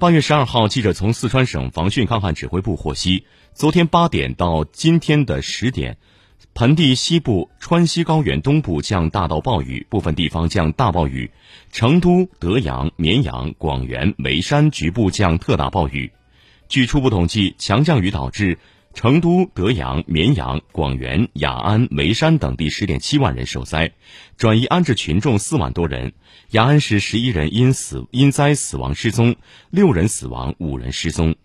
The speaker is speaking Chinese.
八月十二号，记者从四川省防汛抗旱指挥部获悉，昨天八点到今天的十点，盆地西部、川西高原东部降大到暴雨，部分地方降大暴雨；成都、德阳、绵阳、广元、眉山局部降特大暴雨。据初步统计，强降雨导致。成都、德阳、绵阳、广元、雅安、眉山等地十点七万人受灾，转移安置群众四万多人。雅安市十一人因死因灾死亡失踪，六人死亡，五人失踪。